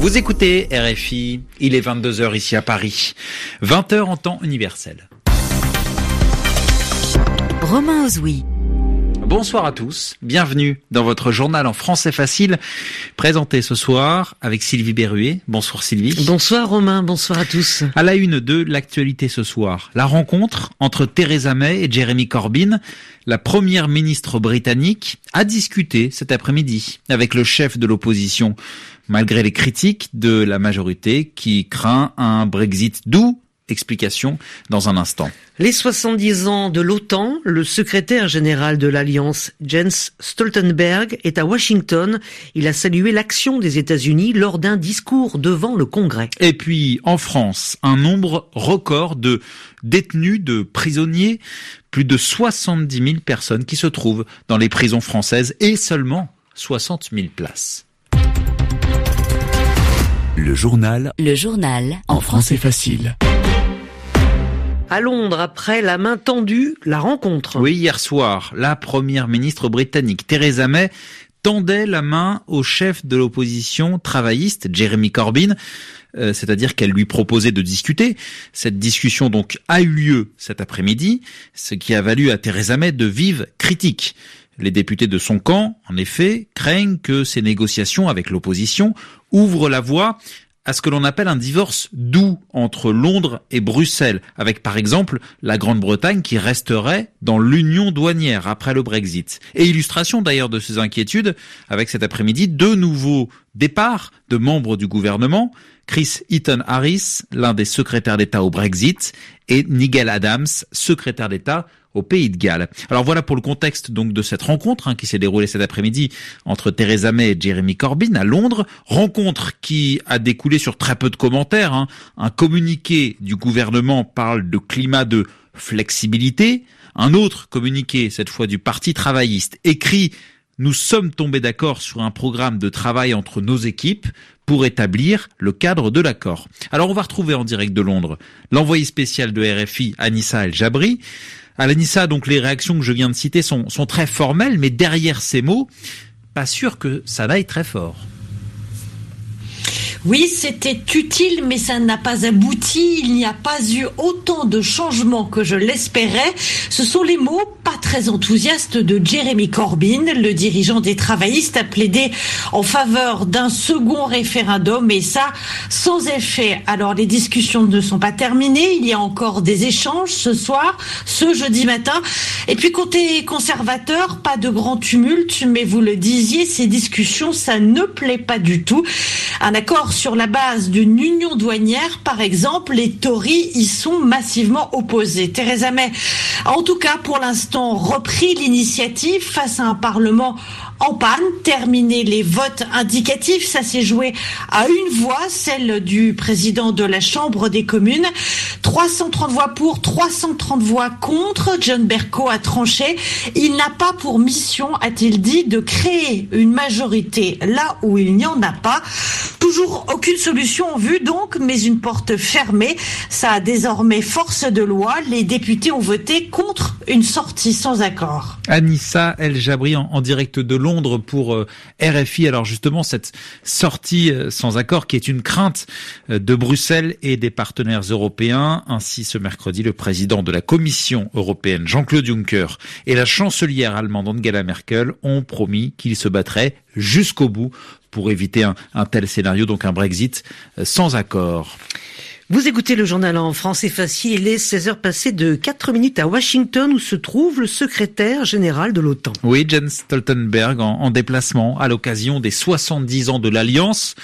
Vous écoutez RFI, il est 22h ici à Paris, 20h en temps universel. Romain Ozoui. Bonsoir à tous, bienvenue dans votre journal en français facile, présenté ce soir avec Sylvie Berruet. Bonsoir Sylvie. Bonsoir Romain, bonsoir à tous. À la une de l'actualité ce soir, la rencontre entre Theresa May et Jeremy Corbyn, la première ministre britannique, a discuté cet après-midi avec le chef de l'opposition, malgré les critiques de la majorité qui craint un Brexit doux Explication dans un instant. Les 70 ans de l'OTAN, le secrétaire général de l'Alliance, Jens Stoltenberg, est à Washington. Il a salué l'action des États-Unis lors d'un discours devant le Congrès. Et puis, en France, un nombre record de détenus, de prisonniers, plus de 70 000 personnes qui se trouvent dans les prisons françaises et seulement 60 000 places. Le journal. Le journal. En français facile. À Londres, après la main tendue, la rencontre. Oui, hier soir, la première ministre britannique Theresa May tendait la main au chef de l'opposition travailliste, Jeremy Corbyn, euh, c'est-à-dire qu'elle lui proposait de discuter. Cette discussion donc a eu lieu cet après-midi, ce qui a valu à Theresa May de vives critiques. Les députés de son camp, en effet, craignent que ces négociations avec l'opposition ouvrent la voie à ce que l'on appelle un divorce doux entre Londres et Bruxelles, avec par exemple la Grande-Bretagne qui resterait dans l'union douanière après le Brexit. Et illustration d'ailleurs de ces inquiétudes, avec cet après-midi deux nouveaux départs de membres du gouvernement, Chris Eaton Harris, l'un des secrétaires d'État au Brexit, et Nigel Adams, secrétaire d'État au Pays de Galles. Alors voilà pour le contexte donc de cette rencontre hein, qui s'est déroulée cet après-midi entre Theresa May et Jeremy Corbyn à Londres. Rencontre qui a découlé sur très peu de commentaires. Hein. Un communiqué du gouvernement parle de climat de flexibilité. Un autre communiqué, cette fois du Parti travailliste, écrit nous sommes tombés d'accord sur un programme de travail entre nos équipes pour établir le cadre de l'accord. Alors on va retrouver en direct de Londres l'envoyé spécial de RFI Anissa El Jabri. À l'Anissa, donc les réactions que je viens de citer sont, sont très formelles, mais derrière ces mots, pas sûr que ça vaille très fort. Oui, c'était utile, mais ça n'a pas abouti. Il n'y a pas eu autant de changements que je l'espérais. Ce sont les mots pas très enthousiastes de Jeremy Corbyn, le dirigeant des travaillistes, a plaidé en faveur d'un second référendum, et ça sans effet. Alors les discussions ne sont pas terminées. Il y a encore des échanges ce soir, ce jeudi matin. Et puis côté conservateur, pas de grand tumulte, mais vous le disiez, ces discussions, ça ne plaît pas du tout. Un accord sur la base d'une union douanière, par exemple, les Tories y sont massivement opposés. Theresa May a en tout cas pour l'instant repris l'initiative face à un Parlement en panne, terminer les votes indicatifs. Ça s'est joué à une voix, celle du président de la Chambre des communes. 330 voix pour, 330 voix contre. John Bercow a tranché. Il n'a pas pour mission, a-t-il dit, de créer une majorité là où il n'y en a pas. Toujours aucune solution en vue donc, mais une porte fermée. Ça a désormais force de loi. Les députés ont voté contre une sortie sans accord. Anissa El Jabri en, direct de Londres pour euh, RFI. Alors justement, cette sortie euh, sans accord qui est une crainte euh, de Bruxelles et des partenaires européens. Ainsi, ce mercredi, le président de la Commission européenne, Jean-Claude Juncker, et la chancelière allemande Angela Merkel ont promis qu'ils se battraient jusqu'au bout pour éviter un tel scénario, donc un Brexit sans accord. Vous écoutez le journal en français facile, il est 16 heures passées de 4 minutes à Washington où se trouve le secrétaire général de l'OTAN. Oui, Jens Stoltenberg en, en déplacement à l'occasion des 70 ans de l'Alliance.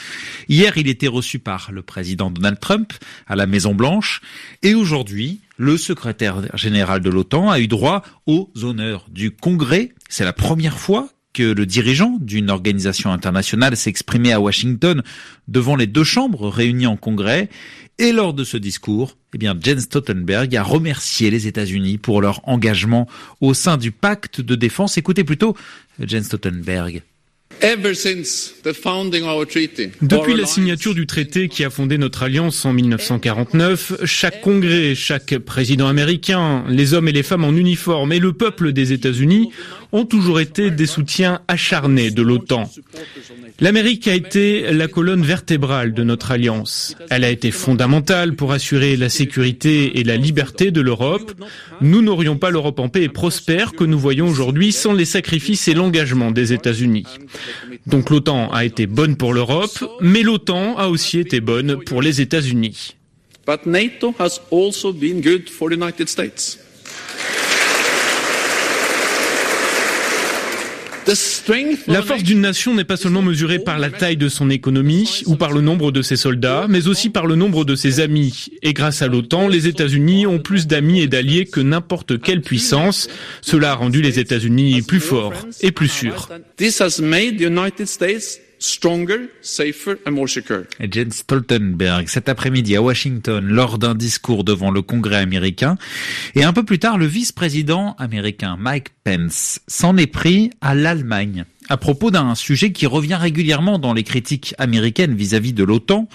Hier, il était reçu par le président Donald Trump à la Maison Blanche et aujourd'hui, le secrétaire général de l'OTAN a eu droit aux honneurs du Congrès. C'est la première fois que le dirigeant d'une organisation internationale s'exprimait à Washington devant les deux chambres réunies en congrès. Et lors de ce discours, eh bien, Jens Stoltenberg a remercié les États-Unis pour leur engagement au sein du pacte de défense. Écoutez plutôt Jens Stoltenberg. Depuis la signature du traité qui a fondé notre alliance en 1949, chaque congrès, chaque président américain, les hommes et les femmes en uniforme et le peuple des États-Unis ont toujours été des soutiens acharnés de l'OTAN. L'Amérique a été la colonne vertébrale de notre alliance. Elle a été fondamentale pour assurer la sécurité et la liberté de l'Europe. Nous n'aurions pas l'Europe en paix et prospère que nous voyons aujourd'hui sans les sacrifices et l'engagement des États-Unis. Donc l'OTAN a été bonne pour l'Europe, mais l'OTAN a aussi été bonne pour les États-Unis. NATO has also been good for the United. La force d'une nation n'est pas seulement mesurée par la taille de son économie ou par le nombre de ses soldats, mais aussi par le nombre de ses amis. Et grâce à l'OTAN, les États-Unis ont plus d'amis et d'alliés que n'importe quelle puissance. Cela a rendu les États-Unis plus forts et plus sûrs stronger, safer and more secure. Jens Stoltenberg, cet après-midi à Washington, lors d'un discours devant le Congrès américain, et un peu plus tard, le vice-président américain Mike Pence s'en est pris à l'Allemagne à propos d'un sujet qui revient régulièrement dans les critiques américaines vis-à-vis de l'OTAN,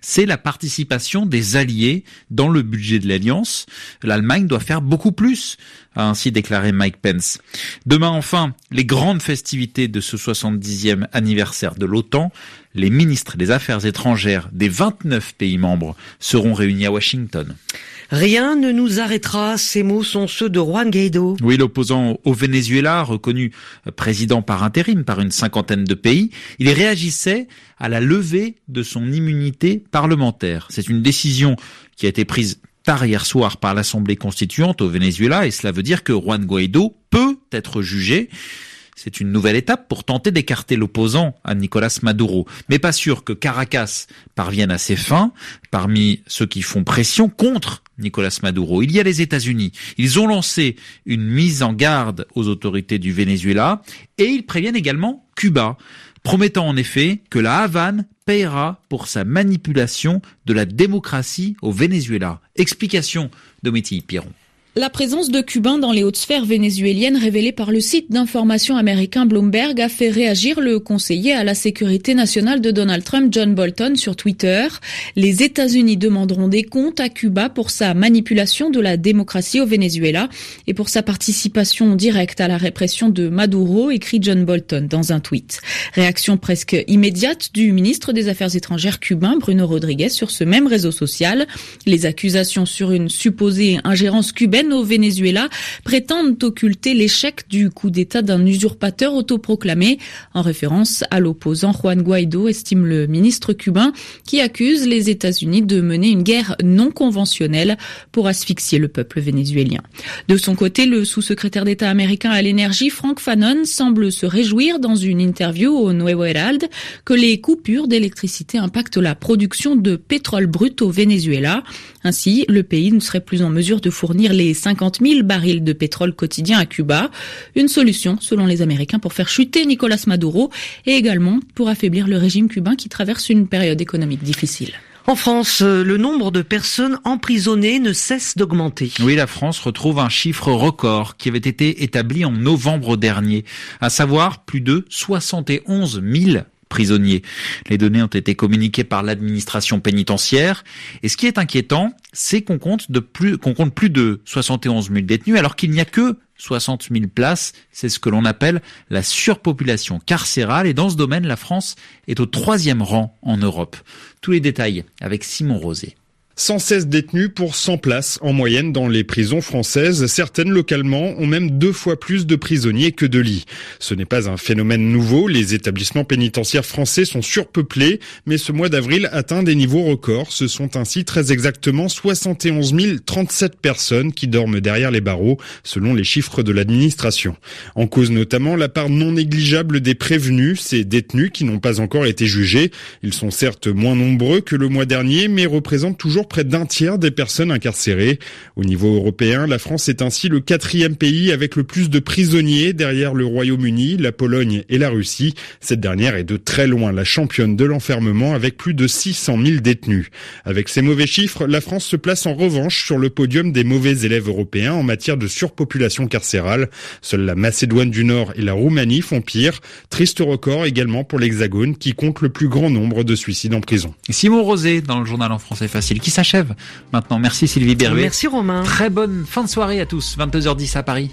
c'est la participation des alliés dans le budget de l'Alliance. L'Allemagne doit faire beaucoup plus, a ainsi déclaré Mike Pence. Demain enfin, les grandes festivités de ce 70e anniversaire de l'OTAN, les ministres des Affaires étrangères des 29 pays membres seront réunis à Washington. Rien ne nous arrêtera. Ces mots sont ceux de Juan Guaido. Oui, l'opposant au Venezuela, reconnu président par intérim par une cinquantaine de pays, il réagissait à la levée de son immunité parlementaire. C'est une décision qui a été prise tard hier soir par l'Assemblée constituante au Venezuela et cela veut dire que Juan Guaido peut être jugé. C'est une nouvelle étape pour tenter d'écarter l'opposant à Nicolas Maduro. Mais pas sûr que Caracas parvienne à ses fins. Parmi ceux qui font pression contre Nicolas Maduro, il y a les États-Unis. Ils ont lancé une mise en garde aux autorités du Venezuela et ils préviennent également Cuba, promettant en effet que la Havane paiera pour sa manipulation de la démocratie au Venezuela. Explication de Métis Piron. La présence de Cubains dans les hautes sphères vénézuéliennes révélée par le site d'information américain Bloomberg a fait réagir le conseiller à la sécurité nationale de Donald Trump, John Bolton, sur Twitter. Les États-Unis demanderont des comptes à Cuba pour sa manipulation de la démocratie au Venezuela et pour sa participation directe à la répression de Maduro, écrit John Bolton dans un tweet. Réaction presque immédiate du ministre des Affaires étrangères cubain, Bruno Rodriguez, sur ce même réseau social. Les accusations sur une supposée ingérence cubaine au Venezuela prétendent occulter l'échec du coup d'État d'un usurpateur autoproclamé, en référence à l'opposant Juan Guaido, estime le ministre cubain, qui accuse les États-Unis de mener une guerre non conventionnelle pour asphyxier le peuple vénézuélien. De son côté, le sous-secrétaire d'État américain à l'énergie, Frank Fanon, semble se réjouir dans une interview au Nuevo Herald que les coupures d'électricité impactent la production de pétrole brut au Venezuela. Ainsi, le pays ne serait plus en mesure de fournir les 50 000 barils de pétrole quotidien à Cuba. Une solution, selon les Américains, pour faire chuter Nicolas Maduro et également pour affaiblir le régime cubain qui traverse une période économique difficile. En France, euh, le nombre de personnes emprisonnées ne cesse d'augmenter. Oui, la France retrouve un chiffre record qui avait été établi en novembre dernier, à savoir plus de 71 000 Les données ont été communiquées par l'administration pénitentiaire. Et ce qui est inquiétant, c'est qu'on compte plus, qu'on compte plus de 71 000 détenus alors qu'il n'y a que 60 000 places. C'est ce que l'on appelle la surpopulation carcérale. Et dans ce domaine, la France est au troisième rang en Europe. Tous les détails avec Simon Rosé. 116 détenus pour 100 places en moyenne dans les prisons françaises. Certaines localement ont même deux fois plus de prisonniers que de lits. Ce n'est pas un phénomène nouveau. Les établissements pénitentiaires français sont surpeuplés, mais ce mois d'avril atteint des niveaux records. Ce sont ainsi très exactement 71 037 personnes qui dorment derrière les barreaux, selon les chiffres de l'administration. En cause notamment la part non négligeable des prévenus, ces détenus qui n'ont pas encore été jugés. Ils sont certes moins nombreux que le mois dernier, mais représentent toujours près d'un tiers des personnes incarcérées. Au niveau européen, la France est ainsi le quatrième pays avec le plus de prisonniers derrière le Royaume-Uni, la Pologne et la Russie. Cette dernière est de très loin la championne de l'enfermement avec plus de 600 000 détenus. Avec ces mauvais chiffres, la France se place en revanche sur le podium des mauvais élèves européens en matière de surpopulation carcérale. Seule la Macédoine du Nord et la Roumanie font pire. Triste record également pour l'Hexagone qui compte le plus grand nombre de suicides en prison. Simon Rosé dans le journal en français facile s'achève maintenant. Merci Sylvie Berruet. Merci Romain. Très bonne fin de soirée à tous. 22h10 à Paris.